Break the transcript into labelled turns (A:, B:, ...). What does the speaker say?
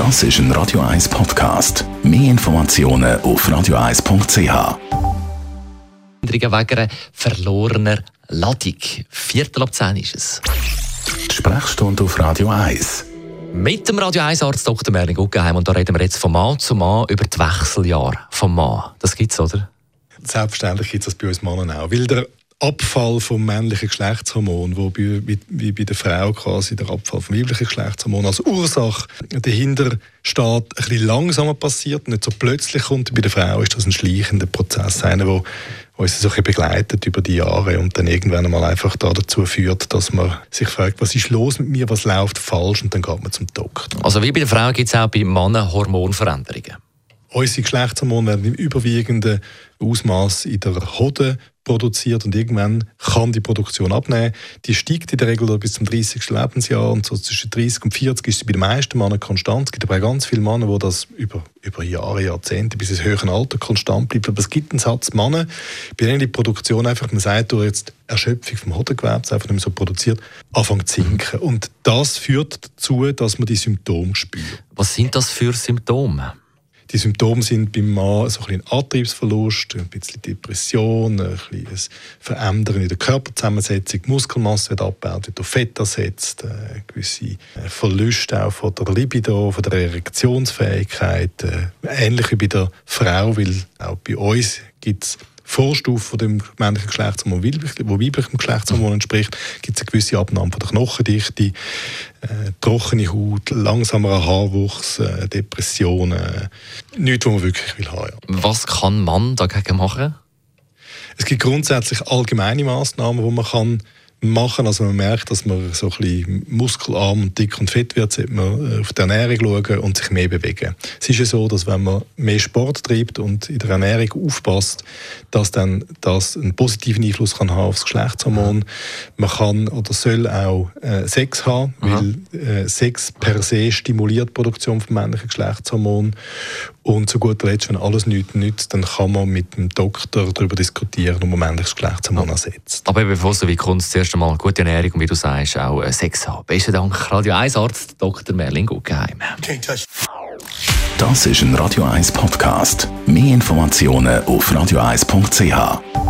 A: Das ist ein Radio 1 Podcast. Mehr Informationen auf radio1.ch.
B: Wegen einer verlorener Ladung. Viertel ab 10 ist es.
A: Die Sprechstunde auf Radio 1.
B: Mit dem Radio 1 Arzt Dr. Merlin Guggenheim und da reden wir jetzt von Mann zu Mann über die Wechseljahre vom Mann. Das gibt's, oder?
C: Selbstverständlich gibt es das bei uns Männern auch. Weil der Abfall vom männlichen Geschlechtshormon, wo bei, wie, bei der Frau quasi der Abfall vom weiblichen Geschlechtshormon als Ursache dahinter steht, ein bisschen langsamer passiert, nicht so plötzlich kommt. Bei der Frau ist das ein schleichender Prozess, einer, der uns so ein begleitet über die Jahre und dann irgendwann einmal einfach da dazu führt, dass man sich fragt, was ist los mit mir, was läuft falsch und dann geht man zum Doktor.
B: Also wie bei der Frau gibt es auch bei Männern Hormonveränderungen.
C: Unsere Geschlechtshormone werden im überwiegenden Ausmaß in der Hoden produziert und irgendwann kann die Produktion abnehmen. Die steigt in der Regel bis zum 30. Lebensjahr und so zwischen 30 und 40 ist sie bei den meisten Männern konstant. Es gibt aber auch ganz viele Männer, die das über, über Jahre, Jahrzehnte bis ins höhere Alter konstant bleibt. Aber es gibt einen Satz Männer, bei denen die Produktion einfach, man sagt, durch jetzt Erschöpfung vom Hodengewebe, einfach nicht mehr so produziert, anfängt zu sinken. Und das führt dazu, dass man die Symptome spürt.
B: Was sind das für Symptome?
C: Die Symptome sind beim Mann so ein, ein Antriebsverlust, ein bisschen Depression, ein, bisschen Verändern in der Körperzusammensetzung, die Muskelmasse wird abgebaut, wird auf Fett ersetzt, äh, gewisse äh, Verluste auch von der Libido, von der Erektionsfähigkeit, äh, ähnlich wie bei der Frau, weil auch bei uns gibt es Vorstufe von dem männlichen Geschlechtshormon, wo weiblichem Geschlechtshormon entspricht, gibt es eine gewisse Abnahme von der Knochendichte, äh, trockene Haut, langsamerer Haarwuchs, äh, Depressionen. Nichts, was man wirklich will haben.
B: Ja. Was kann man dagegen machen?
C: Es gibt grundsätzlich allgemeine Maßnahmen, die man kann machen. Also man merkt, dass man so ein bisschen muskelarm und dick und fett wird, sollte man äh, auf die Ernährung schauen und sich mehr bewegen. Es ist ja so, dass wenn man mehr Sport treibt und in der Ernährung aufpasst, dass dann das einen positiven Einfluss kann haben auf das Geschlechtshormon. Man kann oder soll auch äh, Sex haben, Aha. weil äh, Sex per se stimuliert die Produktion von männlichen Geschlechtshormon und zu guter Letzt, wenn alles nichts nützt, dann kann man mit dem Doktor darüber diskutieren, ob man männliches Geschlechtshormon ersetzt.
B: Aber bevor so wie kommt, zuerst einmal gute Ernährung und wie du sagst, auch äh, Sex haben. Besten Dank, Radio 1 Arzt Dr. Merlin Guggenheim.
A: Das ist ein Radio 1 Podcast. Mehr Informationen auf radio1.ch.